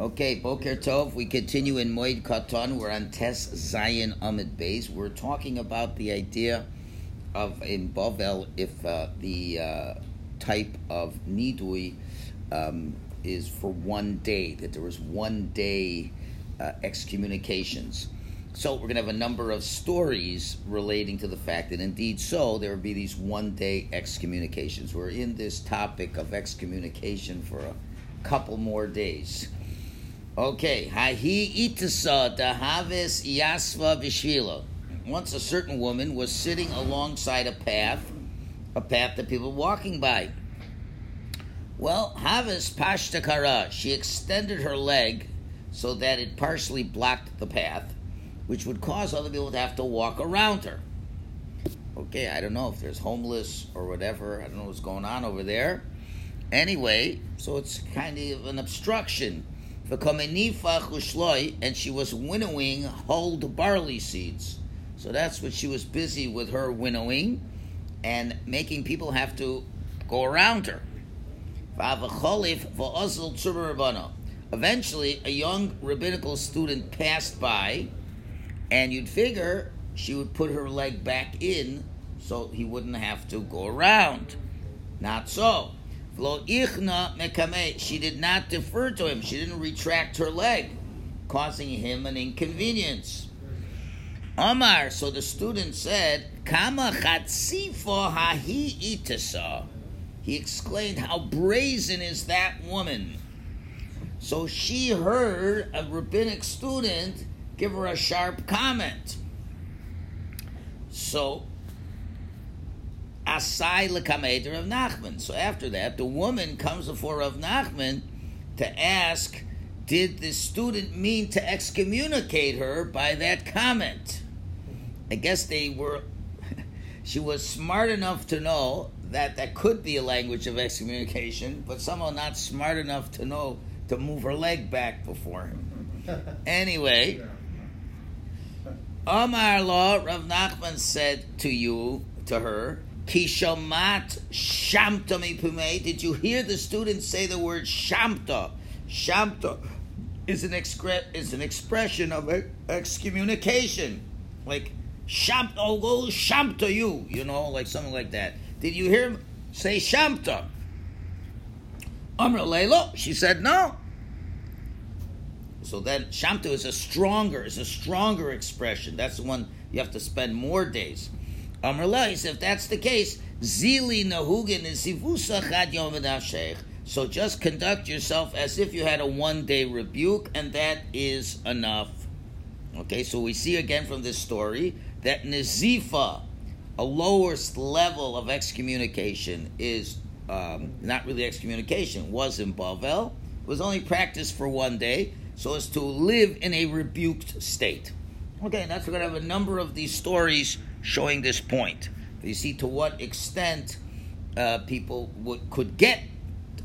Okay, Boker Tov. We continue in Moed Katan. We're on Tes Zayin Amud Beis. We're talking about the idea of in Bavel if uh, the uh, type of nidui um, is for one day, that there was one day uh, excommunications. So we're going to have a number of stories relating to the fact that indeed so there would be these one day excommunications. We're in this topic of excommunication for a couple more days. Okay, Hahi Itasa Dahavis Yasva Vishvila. Once a certain woman was sitting alongside a path, a path that people were walking by. Well, Havis Pashtakara, she extended her leg so that it partially blocked the path, which would cause other people to have to walk around her. Okay, I don't know if there's homeless or whatever. I don't know what's going on over there. Anyway, so it's kind of an obstruction. And she was winnowing hulled barley seeds. So that's what she was busy with her winnowing and making people have to go around her. Eventually, a young rabbinical student passed by, and you'd figure she would put her leg back in so he wouldn't have to go around. Not so. She did not defer to him. She didn't retract her leg, causing him an inconvenience. Omar, so the student said, Kama chatzifo hahi itasa. He exclaimed, How brazen is that woman? So she heard a rabbinic student give her a sharp comment. So, Asai lekameder of Nachman. So after that, the woman comes before Rav Nachman to ask, did the student mean to excommunicate her by that comment? I guess they were, she was smart enough to know that that could be a language of excommunication, but somehow not smart enough to know to move her leg back before him. anyway, Omar Law, Rav Nachman said to you, to her, Kishamat Shamta Mipume. Did you hear the students say the word Shamta? Shamta is an, excre- is an expression of excommunication. Like, Shamta, oh, go Shamta you, you know, like something like that. Did you hear him say Shamta? Amr Layla, she said no. So then Shamta is a stronger, is a stronger expression. That's the one you have to spend more days. If that's the case, Zili Nahugin is So just conduct yourself as if you had a one day rebuke, and that is enough. Okay, so we see again from this story that Nazifa, a lowest level of excommunication is um, not really excommunication, was in Bavel, was only practiced for one day, so as to live in a rebuked state. Okay, and that's we're going to have a number of these stories showing this point. You see to what extent uh, people would, could get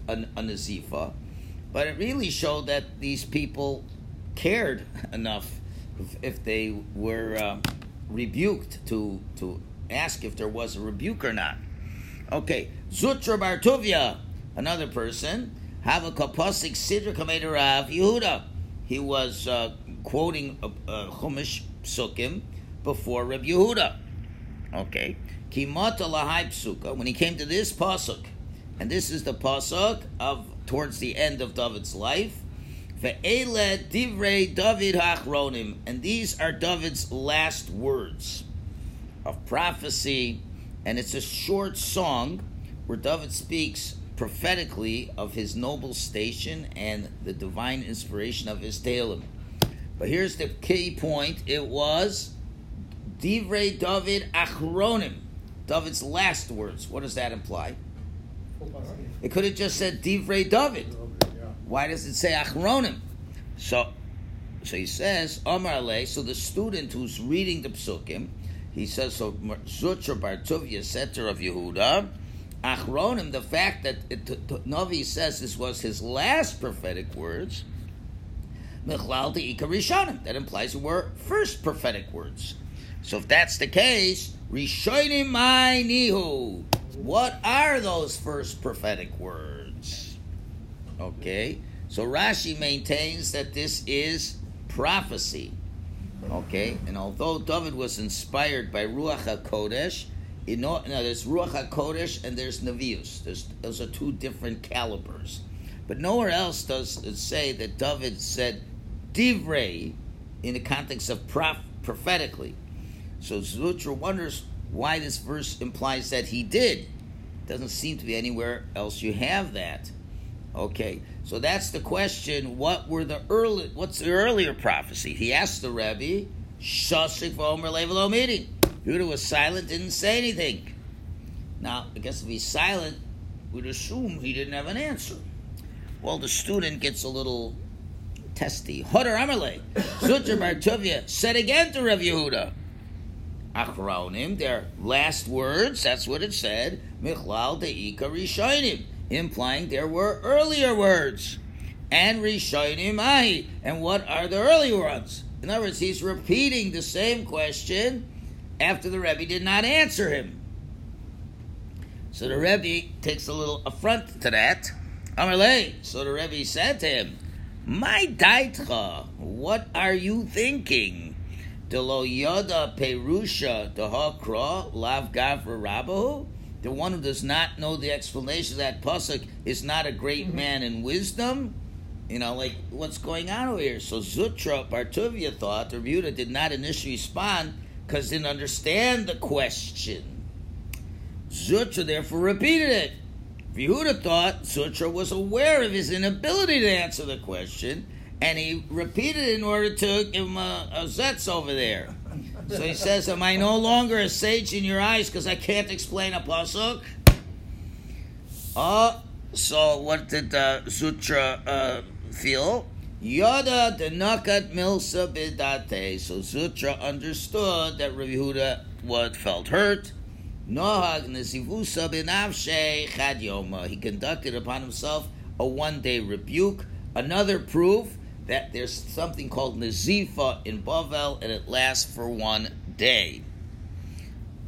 a, a nazifa, but it really showed that these people cared enough if, if they were uh, rebuked to to ask if there was a rebuke or not. Okay, Zutra bar Tuvia, another person, have a kaposik sidra kameda Rav Yehuda. He was uh, quoting a, a Chumash psukim before Rav Yehuda. Okay, kimata lahai psuka. When he came to this pasuk, and this is the pasuk of towards the end of David's life. Ve'ele divrei David hachronim, and these are David's last words of prophecy, and it's a short song where David speaks prophetically of his noble station and the divine inspiration of his Tehillim. But here's the key point: it was Divrei David Achronim, David's last words. What does that imply? It could have just said Divrei David. Why does it say Achronim? So, so he says Amar Le. So the student who's reading the psukim he says so. Zutra bar Tuvia Setter of Yehuda. Achronim, the fact that it, Navi says this was his last prophetic words, Michlal de Ikarishonim, that implies it were first prophetic words. So if that's the case, Rishonim my Nihu. What are those first prophetic words? Okay. So Rashi maintains that this is prophecy. Okay, and although David was inspired by Ruach HaKodesh, you know, now there's Ruach HaKodesh and there's Nevius. There's, those are two different calibers. But nowhere else does it say that David said divrei in the context of prof- prophetically. So Zutra wonders why this verse implies that he did. Doesn't seem to be anywhere else you have that. Okay, so that's the question. What were the early? What's the earlier prophecy? He asked the Rebbe, "Shasik v'omer levelo meeting." Yehuda was silent, didn't say anything. Now, I guess if he's silent, we'd assume he didn't have an answer. Well, the student gets a little testy. Hodar Amalei, Zutra bar Tuvia said again to Rav Yehuda. Achronim, their last words, that's what it said. Michlal de'ika rishonim, implying there were earlier words. And rishonim ahi. And what are the earlier ones? In other words, he's repeating the same question after the Rebbe did not answer him. So the Rebbe takes a little affront to that. Amalei. So the Rebbe said to him, My daitcha, what are you thinking? De lo yoda perusha the dehakra lav gavra rabahu? The one who does not know the explanation of that pasuk is not a great mm-hmm. man in wisdom. You know, like what's going on over here? So Zutra bar Tuvia thought the Rebuta did not initially respond because didn't understand the question. Zutra therefore repeated it. Yehuda thought Zutra was aware of his inability to answer the question, and he repeated in order to give him a, a zetz over there. So he says, Am I no longer a sage in your eyes because I can't explain a pasuk? Oh, so what did uh, Zutra uh, feel? Yoda denakat milsa bidate. So Zutra understood that Rabbi Yehuda what felt hurt. Nohag nesivusa binavshe chad yoma. He conducted upon himself a one-day rebuke. Another proof that there's something called nazifa in Bavel, and it lasts for one day.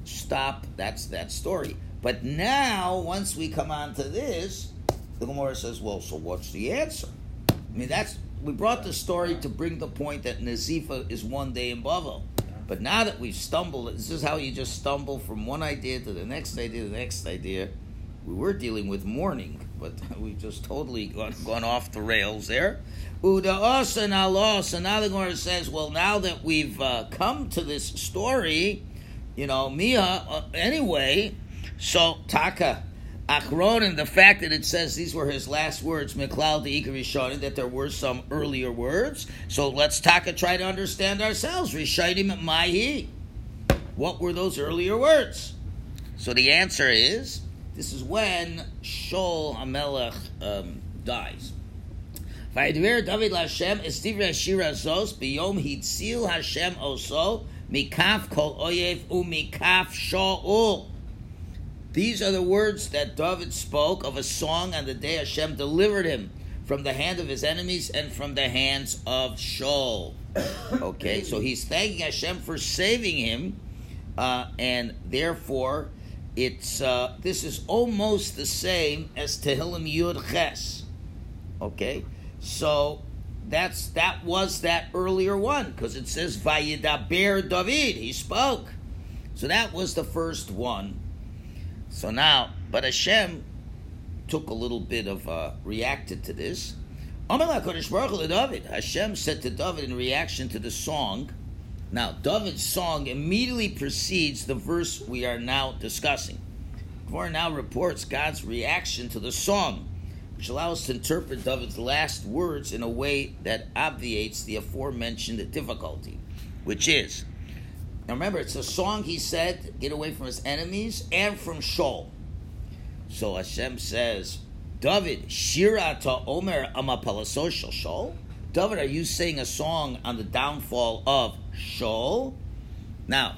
Stop. That's that story. But now, once we come on to this, the Gemara says, "Well, so what's the answer?" I mean, that's we brought the story to bring the point that nazifa is one day in Bavel. But now that we've stumbled, this is how you just stumble from one idea to the next idea to the next idea. We were dealing with mourning, but we've just totally gone, gone off the rails there. Uda and Allah. So now the Gemara says, well, now that we've uh, come to this story, you know, Mia, uh, anyway, so Taka. Achronin, the fact that it says these were his last words, Miklal the Rishonim, that there were some earlier words. So let's Taka try to understand ourselves. Rishonim Mahi. What were those earlier words? So the answer is this is when Shol Hamelech um, dies. Vayidver David Hashem estivre Shira Zos biyom hitzil Hashem oso mikaf kol oyev umikaf Shaul. These are the words that David spoke of a song on the day Hashem delivered him from the hand of his enemies and from the hands of Shaul. Okay, so he's thanking Hashem for saving him, uh, and therefore, it's uh, this is almost the same as Tehillim Yud Ches. Okay, so that's that was that earlier one because it says Vayidaber David. He spoke, so that was the first one. So now, but Hashem took a little bit of uh, reacted to this. Hashem said to David in reaction to the song. Now, David's song immediately precedes the verse we are now discussing. Gemara now reports God's reaction to the song, which allows us to interpret David's last words in a way that obviates the aforementioned difficulty, which is now remember, it's a song he said, get away from his enemies and from Shaul. So Hashem says, David, Shira ta Omer Amapalasoshal Shaul. David, are you saying a song on the downfall of Shaul? Now,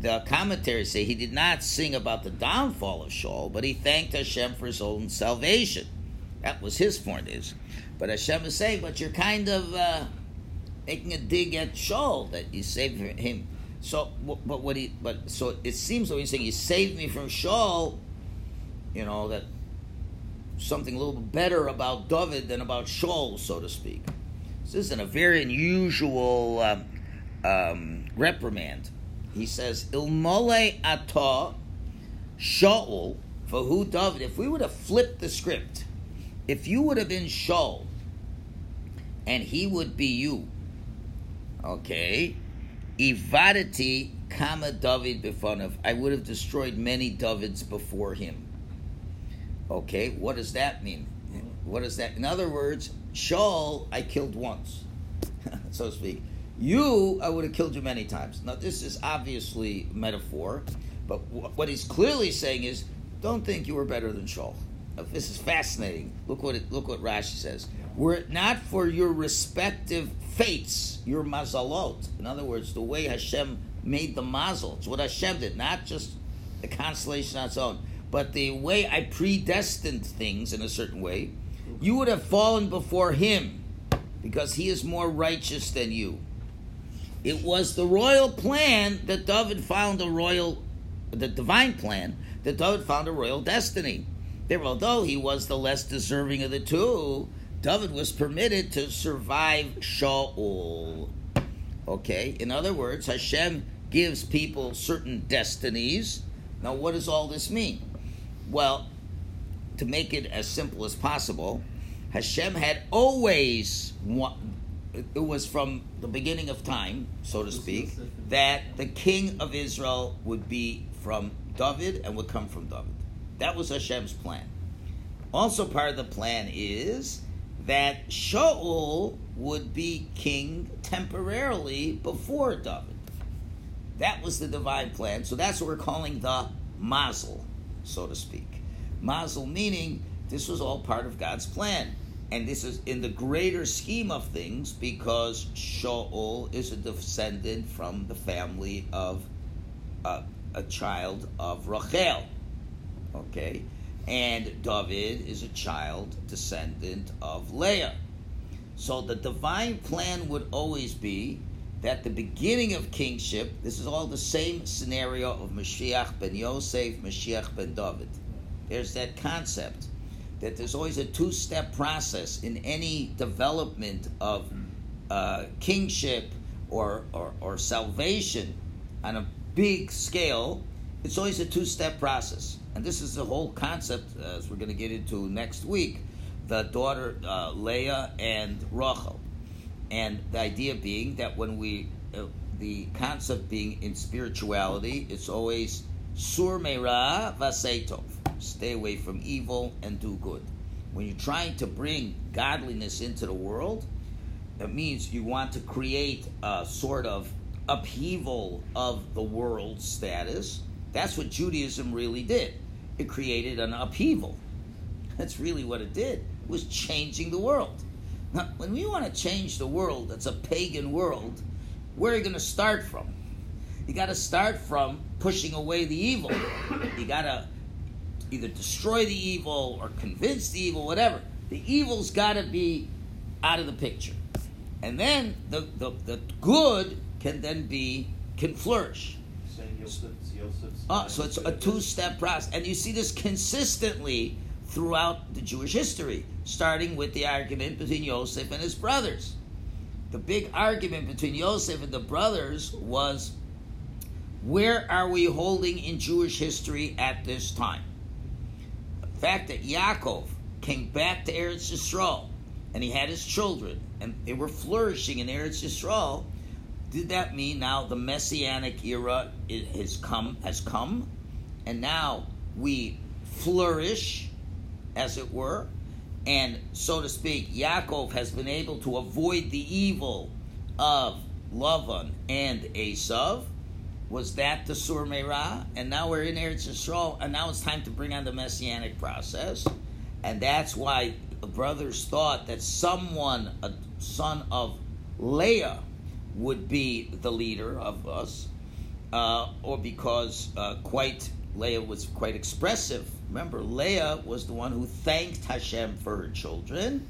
the commentaries say he did not sing about the downfall of Shaul, but he thanked Hashem for his own salvation. That was his point is. But Hashem is saying, but you're kind of uh, making a dig at Shaul that you saved him so, but what he, but so it seems like he's saying, "You saved me from Shaul," you know that something a little better about David than about Shaul, so to speak. This isn't a very unusual um, um, reprimand. He says, Ilmole ata Shaul for who David. If we would have flipped the script, if you would have been Shaul and he would be you, okay, Ivadati kama David befonav. I would have destroyed many Davids before him. Okay, what does that mean? What is that? In other words, Shaul, I killed once, so to speak. You, I would have killed you many times. Now, this is obviously metaphor, but what he's clearly saying is, don't think you were better than Shaul. This is fascinating. Look what it, look what Rashi says. Were it not for your respective fates, your mazalot, in other words, the way Hashem made the mazel, it's what Hashem did, not just the constellation on its own, but the way I predestined things in a certain way, you would have fallen before Him because He is more righteous than you. It was the royal plan that David found a royal, the divine plan that David found a royal destiny. There, although he was the less deserving of the two, David was permitted to survive Shaul. Okay, in other words, Hashem gives people certain destinies. Now, what does all this mean? Well, to make it as simple as possible, Hashem had always it was from the beginning of time, so to speak, that the king of Israel would be from David and would come from David. That was Hashem's plan. Also, part of the plan is that Shaul would be king temporarily before David. That was the divine plan. So that's what we're calling the mazel, so to speak. Mazel meaning this was all part of God's plan. And this is in the greater scheme of things because Shaul is a descendant from the family of uh, a child of Rachel. Okay? And David is a child descendant of Leah. So the divine plan would always be that the beginning of kingship, this is all the same scenario of Mashiach ben Yosef, Mashiach ben David. There's that concept that there's always a two step process in any development of uh, kingship or, or, or salvation on a big scale. It's always a two step process. And this is the whole concept, uh, as we're going to get into next week the daughter uh, Leah and Rachel and the idea being that when we, uh, the concept being in spirituality, it's always sur meira vasetov, stay away from evil and do good. When you're trying to bring godliness into the world, that means you want to create a sort of upheaval of the world status. That's what Judaism really did. It created an upheaval. That's really what it did. It was changing the world. Now, when we want to change the world, that's a pagan world, where are you going to start from? You got to start from pushing away the evil. You got to either destroy the evil or convince the evil, whatever. The evil's got to be out of the picture. And then the, the, the good can then be, can flourish. Uh, so it's a two step process. And you see this consistently throughout the Jewish history, starting with the argument between Yosef and his brothers. The big argument between Yosef and the brothers was where are we holding in Jewish history at this time? The fact that Yaakov came back to Eretz Yisrael and he had his children and they were flourishing in Eretz Yisrael, did that mean now the messianic era has come has come and now we flourish as it were, and so to speak, Yaakov has been able to avoid the evil of Lavan and Esav. Was that the Sur Meirah? And now we're in Eretz Yisrael, and now it's time to bring on the messianic process. And that's why the brothers thought that someone, a son of Leah, would be the leader of us, uh, or because uh, quite Leah was quite expressive Remember, Leah was the one who thanked Hashem for her children,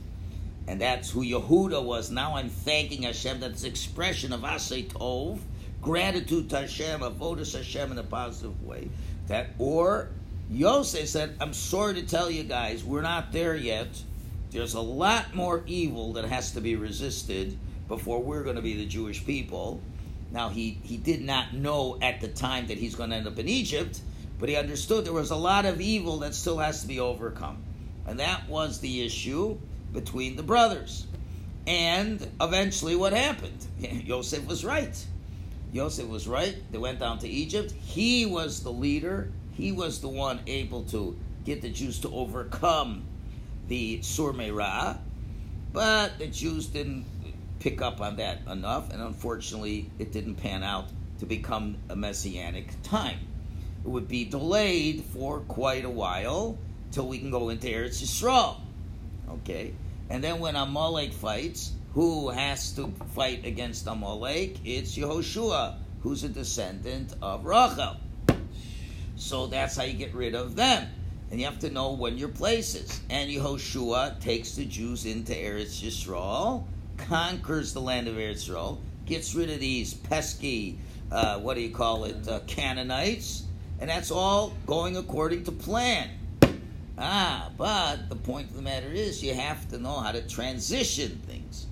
and that's who Yehuda was. Now I'm thanking Hashem. That's expression of Asay Tov, gratitude to Hashem, avodas Hashem in a positive way. That or Yosef said, I'm sorry to tell you guys, we're not there yet. There's a lot more evil that has to be resisted before we're going to be the Jewish people. Now, he, he did not know at the time that he's going to end up in Egypt, but he understood there was a lot of evil that still has to be overcome. And that was the issue between the brothers. And eventually, what happened? Yosef was right. Yosef was right. They went down to Egypt. He was the leader. He was the one able to get the Jews to overcome the Surmeira. But the Jews didn't pick up on that enough, and unfortunately, it didn't pan out to become a messianic time. It would be delayed for quite a while till we can go into Eretz Yisrael. Okay, and then when Amalek fights, who has to fight against Amalek? It's Yehoshua, who's a descendant of Rachel. So that's how you get rid of them. And you have to know when your place is. And Yehoshua takes the Jews into Eretz Yisrael, conquers the land of Eretz Yisrael, gets rid of these pesky, uh, what do you call it, uh, Canaanites, and that's all going according to plan. Ah, but the point of the matter is you have to know how to transition things.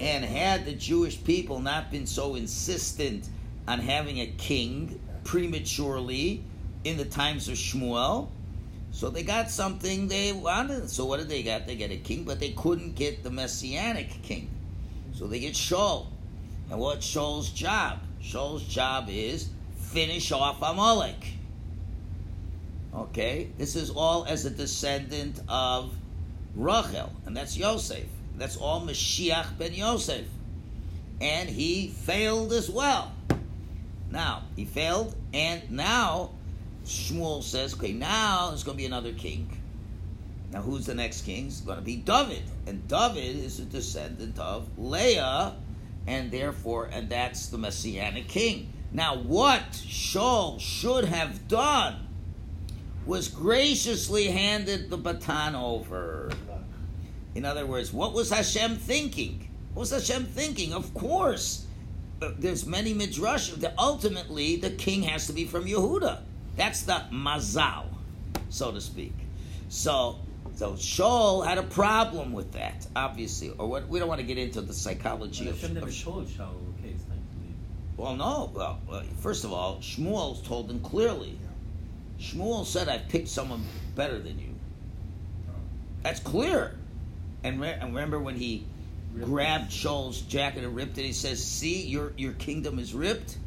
And had the Jewish people not been so insistent on having a king prematurely in the times of Shmuel, so they got something they wanted. So what did they get? They get a king, but they couldn't get the messianic king. So they get Shaul. And what's Shaul's job? Shaul's job is finish off Amalek. Okay, this is all as a descendant of Rachel, and that's Yosef. That's all Mashiach ben Yosef. And he failed as well. Now, he failed, and now Shmuel says, okay, now there's going to be another king. Now, who's the next king? It's going to be David. And David is a descendant of Leah, and therefore, and that's the Messianic king. Now, what Shaul should have done was graciously handed the baton over. In other words, what was Hashem thinking? What was Hashem thinking? Of course, uh, there's many midrash. That ultimately, the king has to be from Yehuda. That's the mazal, so to speak. So, so Shaul had a problem with that, obviously. Or what? We don't want to get into the psychology But of. Never of told Shaul, okay, it's time to leave. well, no. Well, first of all, Shmuel told him clearly. Shmuel said, "I've picked someone better than you." That's clear. And, re- and remember when he Ripped grabbed Shaul's jacket and ripped it? He says, "See, your your kingdom is ripped."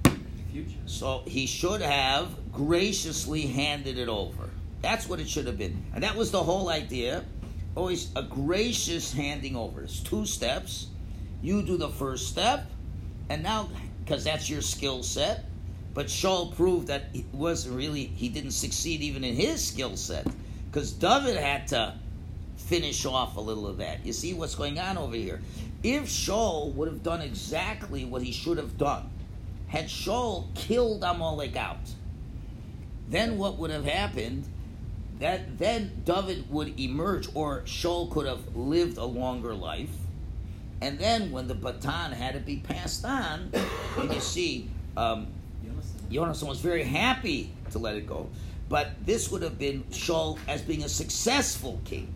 Future. So he should have graciously handed it over. That's what it should have been. And that was the whole idea. Always a gracious handing over. It's two steps. You do the first step, and now, because that's your skill set. But Shaul proved that it wasn't really, he didn't succeed even in his skill set. Because David had to finish off a little of that. You see what's going on over here. If Shaul would have done exactly what he should have done, had Shaul killed Amalek out, then what would have happened? That then David would emerge, or Shaul could have lived a longer life, and then when the baton had to be passed on, and you see, um, Jonathan was very happy to let it go, but this would have been Shaul as being a successful king,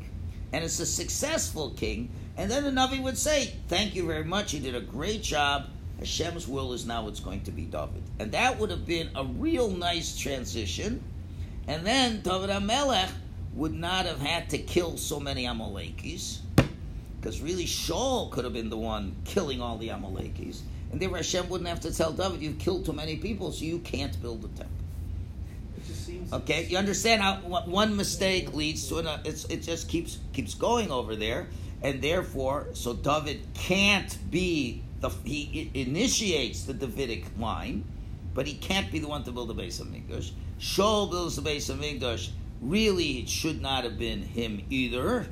and it's a successful king, and then the Navi would say, "Thank you very much. You did a great job. Hashem's will is now it's going to be David," and that would have been a real nice transition, and then David Amelech would not have had to kill so many Amalekis, because really Shaul could have been the one killing all the Amalekis. And therefore Hashem wouldn't have to tell David, you've killed too many people, so you can't build the temple. It just seems. Okay, you understand how one mistake leads to another. It's, it just keeps keeps going over there, and therefore, so David can't be the he initiates the Davidic line, but he can't be the one to build the base of Mikdash. Shaul builds the base of Mikdash. Really, it should not have been him either,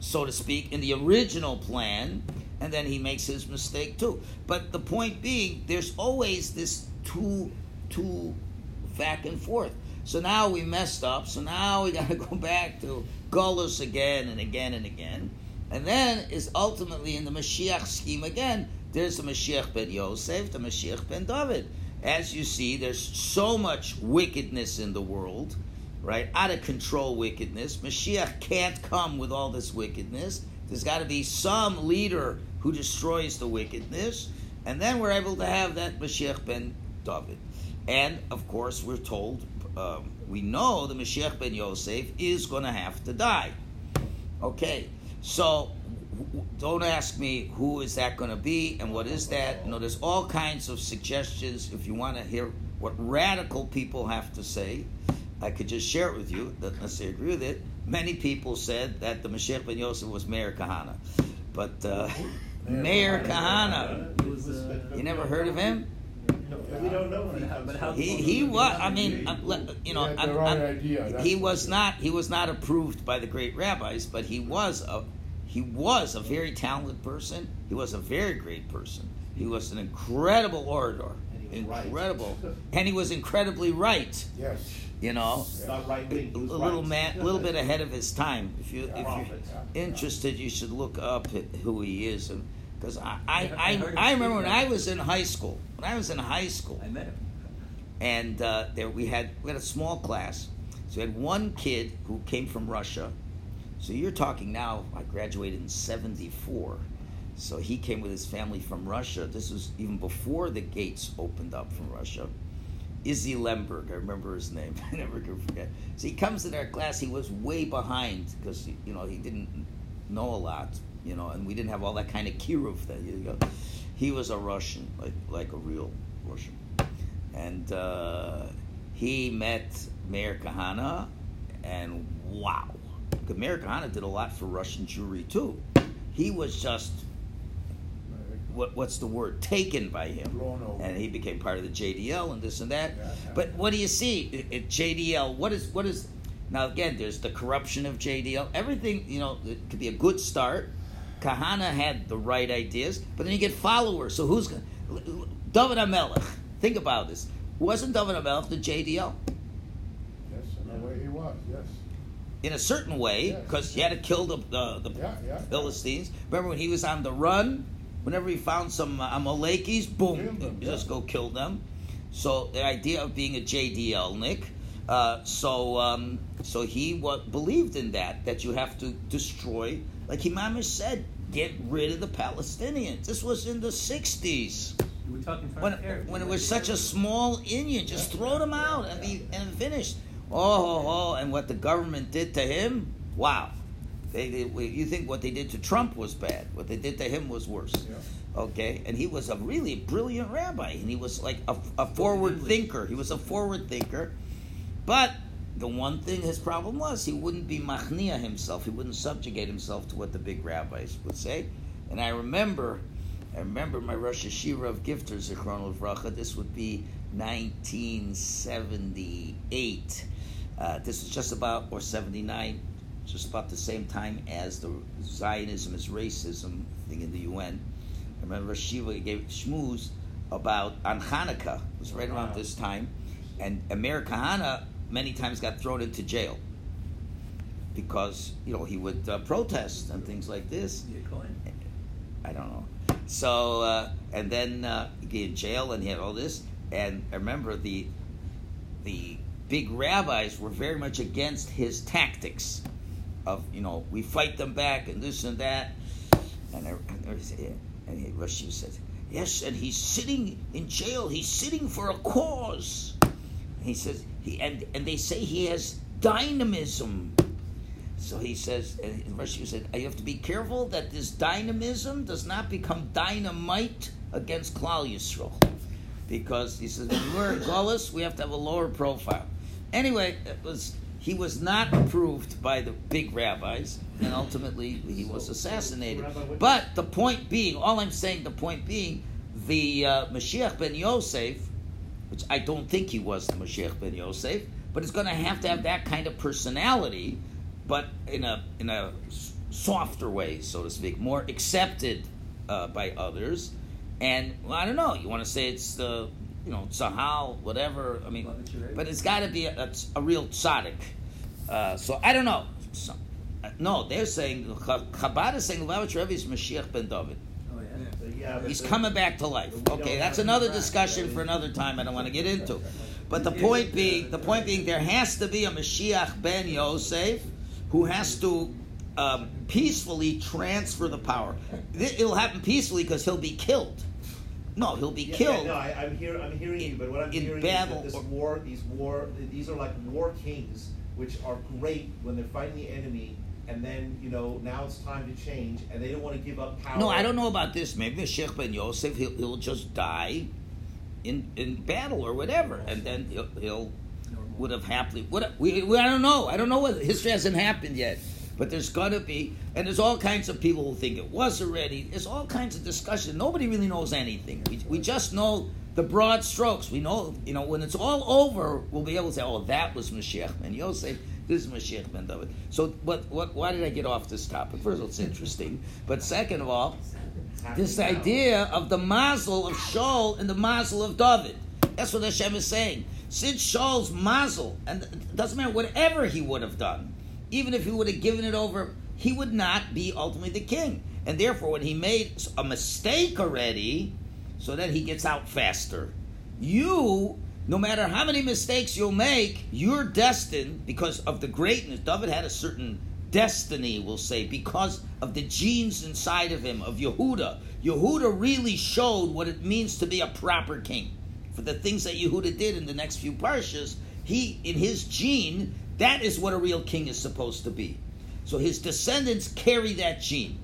so to speak, in the original plan. And then he makes his mistake too. But the point being, there's always this two two back and forth. So now we messed up. So now we got to go back to Golos again and again and again. And then is ultimately in the Mashiach scheme again. There's the Mashiach ben Yosef, the Mashiach ben David. As you see, there's so much wickedness in the world, right? Out of control wickedness. Mashiach can't come with all this wickedness. There's got to be some leader who destroys the wickedness, and then we're able to have that Mashiach ben David. And of course, we're told, um, we know the Mashiach ben Yosef is going to have to die. Okay, so don't ask me who is that going to be and what is that. You know, there's all kinds of suggestions. If you want to hear what radical people have to say, I could just share it with you. Don't necessarily agree with it. Many people said that the Mashiach ben Yosef was Meir Kahana, but uh, Meir Kahana, uh, you never heard of him? We don't know if he comes But how- He he was. I mean, I'm you know, He I'm- I'm- idea, he was not. He was not approved by the great rabbis, but he was a he was a very talented person. He was a very great person. He was an incredible orator, And he was right. incredible, and he was incredibly right. Yes. You know, right a wing. he was little right. man, a little bit ahead of his time. If you if Prophet. you're interested, you should look up who he is, because I I, I I, I remember when. I was in high school. When I was in high school, I met him. and uh, there we had we had a small class. So we had one kid who came from Russia. So you're talking now. I graduated in '74, so he came with his family from Russia. This was even before the gates opened up from Russia. Izzy Lemberg, I remember his name. I never can forget. So he comes to our class. He was way behind because you know he didn't know a lot, you know, and we didn't have all that kind of kiruv that you. He was a Russian, like like a real Russian and uh, he met Meir Kahana, and wow, Meir Kahana did a lot for Russian Jewry too. He was just what, what's the word taken by him, and he became part of the JDL and this and that. Yeah, yeah. But what do you see at JDL? What is what is now again? There's the corruption of JDL. Everything you know it could be a good start. Kahana had the right ideas, but then you get followers. So who's going? David Amelech. Think about this. Wasn't David Amelech the JDL Yes, in a way he was, yes. In a certain way Yes. because he had to kill the the, the Yeah, yeah. Philistines? Remember when he was on the run? Whenever he found some uh, Amalekis, boom, Killed them, you just go kill them. So the idea of being a JDL, Nick. Uh, so um, so he what believed in that that you have to destroy, like Imamish said, get rid of the Palestinians. This was in the '60s We were talking when, when it was such a small Indian, just throw them out and be and finished. Oh, oh, oh, and what the government did to him? Wow. They, they, you think what they did to Trump was bad? What they did to him was worse. Yeah. Okay, and he was a really brilliant rabbi, and he was like a, a forward thinker. He was a forward thinker, but the one thing his problem was he wouldn't be machnia himself. He wouldn't subjugate himself to what the big rabbis would say. And I remember, I remember my Rosh Hashiva of Gifter Zichron Livracha. This would be 1978. Uh, this is just about or 79, just about the same time as the Zionism is racism thing in the UN. I remember Hashiva gave shmooze about on Hanukkah. It was right around this time, and Amir Kahana many times got thrown into jail because you know he would uh, protest and things like this. I don't know. So uh, and then uh, he get in jail and he had all this. And I remember the the big rabbis were very much against his tactics of you know we fight them back and this and that. And said, and Rashi said, yes, and he's sitting in jail. He's sitting for a cause. He says he and and they say he has dynamism. So he says, and Rashi said, you have to be careful that this dynamism does not become dynamite against Klal Yisrael. Because he says, when we're Gullus, we have to have a lower profile. Anyway, it was he was not approved by the big rabbis, and ultimately he was assassinated. But the point being, all I'm saying, the point being, the uh, Mashiach ben Yosef, which I don't think he was the Mashiach ben Yosef, but it's going to have to have that kind of personality, but in a in a softer way, so to speak, more accepted uh, by others. And well, I don't know. You want to say it's the you know Tzahal, whatever. I mean, but it's got to be a, a, a real tzaddik. Uh, so I don't know. So, uh, no, they're saying Ch- Chabad is saying Lubavitch Rebbe is Mashiach ben David. Oh, yeah. Yeah, He's coming back to life. Okay, that's another discussion for another time. I don't want to get into. But the point being, the point being, there has to be a Mashiach ben Yosef who has to um, peacefully transfer the power. It'll happen peacefully because he'll be killed. No, he'll be Yeah, killed. Yeah, no, I, I'm here. I'm hearing in- you, but what I'm in hearing battle is that this war, these war, these are like war kings, which are great when they're fighting the enemy, and then you know now it's time to change, and they don't want to give up power. No, I don't know about this. Maybe Mashiach ben Yosef, he'll, he'll just die in in battle or whatever, and then he'll, he'll would have happily. What we, we I don't know. I don't know what history hasn't happened yet. But there's gonna be, and there's all kinds of people who think it was already. There's all kinds of discussion. Nobody really knows anything. We, we just know the broad strokes. We know, you know, when it's all over, we'll be able to say, oh, that was Mashiach ben Yosef. This is Mashiach ben David. So, what, what, why did I get off this topic? First of all, it's interesting. But second of all, this idea of the mazel of Shaul and the mazel of David. That's what Hashem is saying. Since Shaul's mazel, and it doesn't matter whatever he would have done, even if he would have given it over, he would not be ultimately the king. And therefore, when he made a mistake already, so that he gets out faster, you, no matter how many mistakes you'll make, you're destined because of the greatness. David had a certain destiny, we'll say, because of the genes inside of him, of Yehuda. Yehuda really showed what it means to be a proper king. For the things that Yehuda did in the next few parshas, he, in his gene, that is what a real king is supposed to be. So his descendants carry that gene.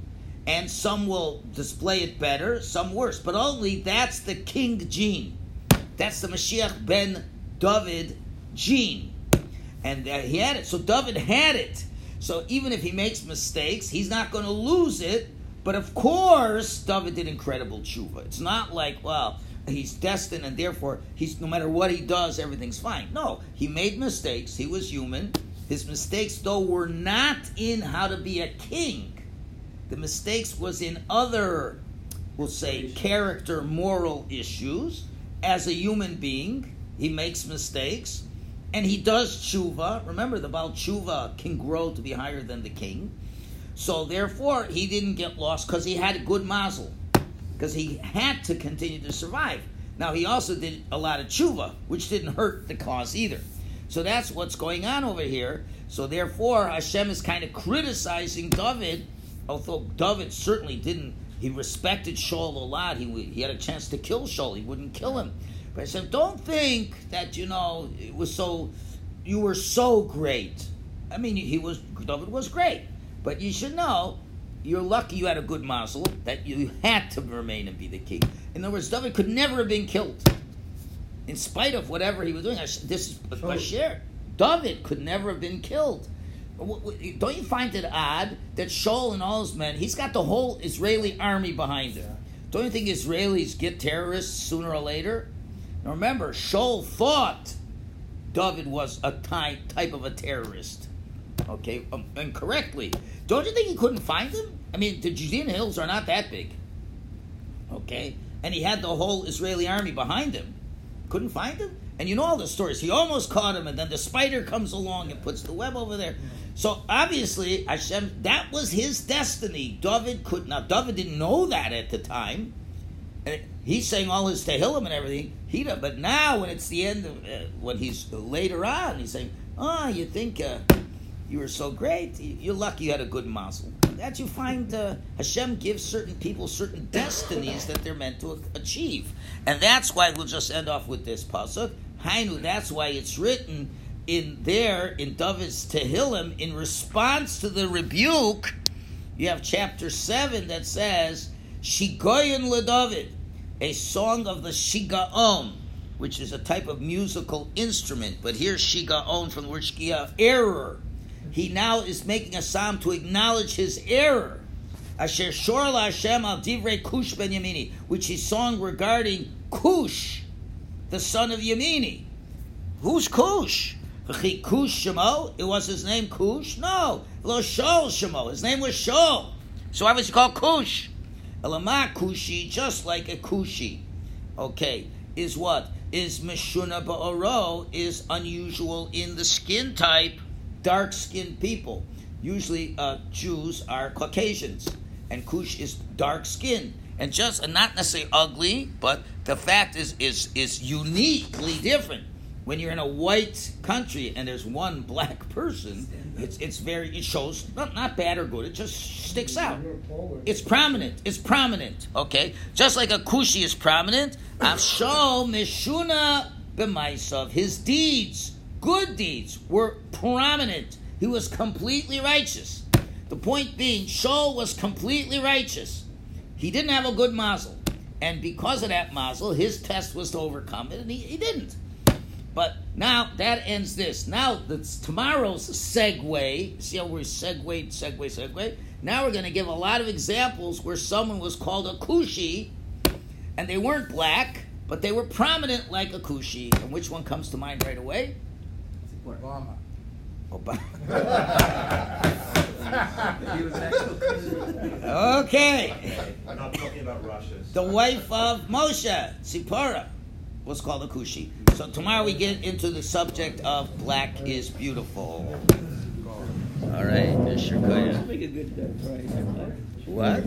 And some will display it better, some worse. But only that's the king gene. That's the Mashiach ben David gene. And he had it. So David had it. So even if he makes mistakes, he's not going to lose it. But of course, David did incredible tshuva. It's not like, well, he's destined and therefore he's no matter what he does, everything's fine. No, he made mistakes. He was human. His mistakes, though, were not in how to be a king. The mistakes was in other, we'll say, character, moral issues. As a human being, he makes mistakes, and he does tshuva. Remember, the Baal tshuva can grow to be higher than the king. So therefore, he didn't get lost because he had a good mazel, because he had to continue to survive. Now he also did a lot of tshuva, which didn't hurt the cause either. So that's what's going on over here. So therefore, Hashem is kind of criticizing David, although David certainly didn't. He respected Shaul a lot. He he had a chance to kill Shaul. He wouldn't kill him. But I said, don't think that you know it was so. You were so great. I mean, he was David was great, but you should know you're lucky you had a good mazel that you had to remain and be the king. In other words, David could never have been killed, in spite of whatever he was doing. This is Bashir. David could never have been killed. Don't you find it odd that Shaul and all his men, he's got the whole Israeli army behind him. Don't you think Israelis get terrorists sooner or later? Now remember, Shaul thought David was a type of a terrorist. Okay, um, and correctly. Don't you think he couldn't find him? I mean, the Judean hills are not that big. Okay, and he had the whole Israeli army behind him. Couldn't find him, and you know all the stories. He almost caught him, and then the spider comes along and puts the web over there. So obviously, Hashem, that was his destiny. David could not. David didn't know that at the time. And he's saying all his Tehillim and everything. He but now when it's the end of uh, when he's later on, he's saying, "Oh, you think uh, you were so great? You- You're lucky you had a good mazel." That you find uh, Hashem gives certain people certain destinies that they're meant to achieve, and that's why we'll just end off with this pasuk. Hainu. That's why it's written in there in David's Tehillim in response to the rebuke. You have chapter seven that says Shigoyin LeDavid, a song of the Shigaon, which is a type of musical instrument. But here's Shigaon from the word Shegiah, error. He now is making a psalm to acknowledge his error. Asher Shor La Hashem al Divrei Kush ben Yamini, which he sung regarding Kush, the son of Yamini. Who's Kush? Kush Shemo? It was his name Kush? No. Lo Shol Shemo. His name was Shol. So why was he called Kush? Elama Kushi, just like a Kushi. Okay, is what? Is Meshuna Ba'oro is unusual in the skin type, dark skinned people. Usually uh, Jews are Caucasians, and Cush is dark skinned. And just and not necessarily ugly, but the fact is is is uniquely different. When you're in a white country and there's one black person, it's it's very it shows not, not bad or good. It just sticks out. It's prominent. It's prominent. Okay, just like a kushi is prominent. I Avshol mishuna b'maisav. His deeds, good deeds, were prominent. He was completely righteous. The point being, Shaul was completely righteous. He didn't have a good mazel, and because of that mazel, his test was to overcome it, and he, he didn't. But now that ends this. Now that's tomorrow's segue. See how we're segue, segue, segue. Now we're going to give a lot of examples where someone was called a kushi, and they weren't black, but they were prominent like a kushi. And which one comes to mind right away? Obama. Obama. He was an actual Christian. Okay. I'm not talking about Russia. The wife of Moshe, Zipporah, was called a kushi. So tomorrow we get into the subject of black is beautiful. All right, Mr. Koya. Make a good. What?